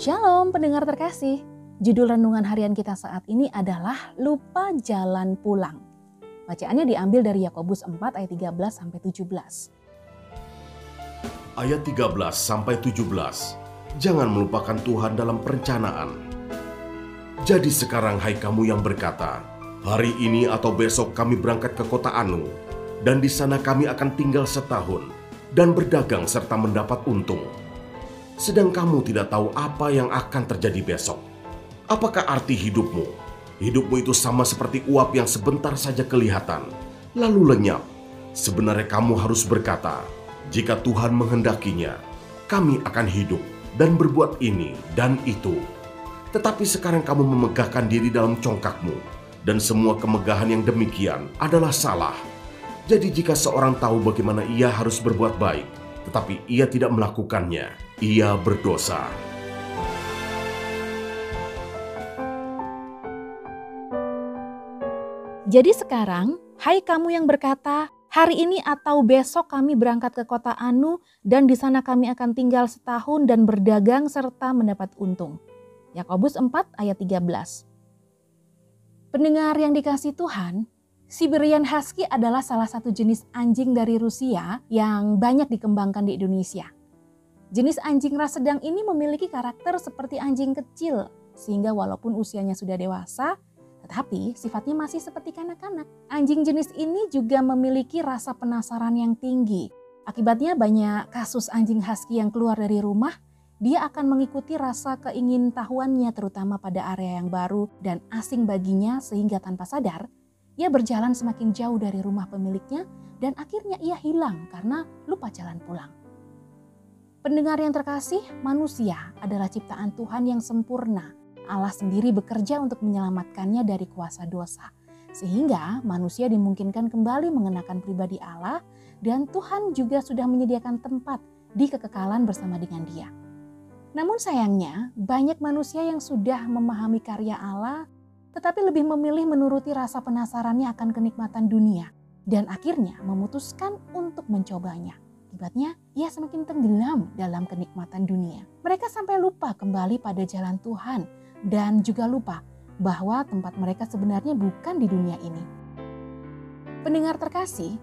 Shalom pendengar terkasih. Judul renungan harian kita saat ini adalah lupa jalan pulang. Bacaannya diambil dari Yakobus 4 ayat 13 sampai 17. Ayat 13 sampai 17. Jangan melupakan Tuhan dalam perencanaan. Jadi sekarang hai kamu yang berkata, hari ini atau besok kami berangkat ke kota Anu, dan di sana kami akan tinggal setahun dan berdagang serta mendapat untung. Sedang kamu tidak tahu apa yang akan terjadi besok. Apakah arti hidupmu? Hidupmu itu sama seperti uap yang sebentar saja kelihatan, lalu lenyap. Sebenarnya kamu harus berkata, jika Tuhan menghendakinya, kami akan hidup dan berbuat ini dan itu. Tetapi sekarang kamu memegahkan diri dalam congkakmu, dan semua kemegahan yang demikian adalah salah. Jadi jika seorang tahu bagaimana ia harus berbuat baik, tetapi ia tidak melakukannya, ia berdosa. Jadi sekarang, hai kamu yang berkata, hari ini atau besok kami berangkat ke kota Anu dan di sana kami akan tinggal setahun dan berdagang serta mendapat untung. Yakobus 4 ayat 13. Pendengar yang dikasih Tuhan, Siberian Husky adalah salah satu jenis anjing dari Rusia yang banyak dikembangkan di Indonesia. Jenis anjing ras sedang ini memiliki karakter seperti anjing kecil, sehingga walaupun usianya sudah dewasa, tetapi sifatnya masih seperti kanak-kanak. Anjing jenis ini juga memiliki rasa penasaran yang tinggi. Akibatnya banyak kasus anjing husky yang keluar dari rumah, dia akan mengikuti rasa keingintahuannya terutama pada area yang baru dan asing baginya sehingga tanpa sadar, ia berjalan semakin jauh dari rumah pemiliknya dan akhirnya ia hilang karena lupa jalan pulang. Pendengar yang terkasih, manusia adalah ciptaan Tuhan yang sempurna Allah sendiri bekerja untuk menyelamatkannya dari kuasa dosa. Sehingga manusia dimungkinkan kembali mengenakan pribadi Allah dan Tuhan juga sudah menyediakan tempat di kekekalan bersama dengan dia. Namun sayangnya banyak manusia yang sudah memahami karya Allah tetapi lebih memilih menuruti rasa penasarannya akan kenikmatan dunia dan akhirnya memutuskan untuk mencobanya. Akibatnya, ia semakin tenggelam dalam kenikmatan dunia. Mereka sampai lupa kembali pada jalan Tuhan dan juga lupa bahwa tempat mereka sebenarnya bukan di dunia ini. Pendengar terkasih,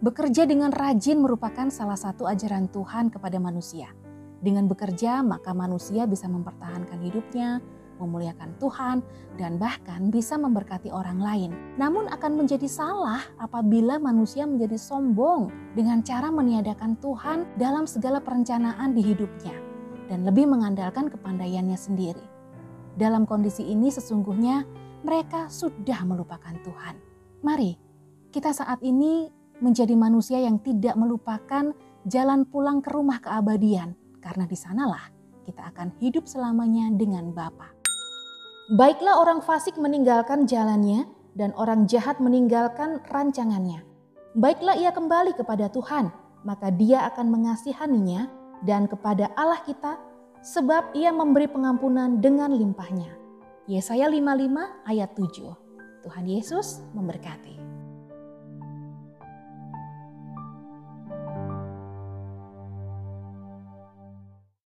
bekerja dengan rajin merupakan salah satu ajaran Tuhan kepada manusia. Dengan bekerja, maka manusia bisa mempertahankan hidupnya, memuliakan Tuhan, dan bahkan bisa memberkati orang lain. Namun, akan menjadi salah apabila manusia menjadi sombong dengan cara meniadakan Tuhan dalam segala perencanaan di hidupnya dan lebih mengandalkan kepandaiannya sendiri. Dalam kondisi ini sesungguhnya mereka sudah melupakan Tuhan. Mari kita saat ini menjadi manusia yang tidak melupakan jalan pulang ke rumah keabadian. Karena di sanalah kita akan hidup selamanya dengan Bapa. Baiklah orang fasik meninggalkan jalannya dan orang jahat meninggalkan rancangannya. Baiklah ia kembali kepada Tuhan, maka dia akan mengasihaninya dan kepada Allah kita sebab ia memberi pengampunan dengan limpahnya. Yesaya 55 ayat 7. Tuhan Yesus memberkati.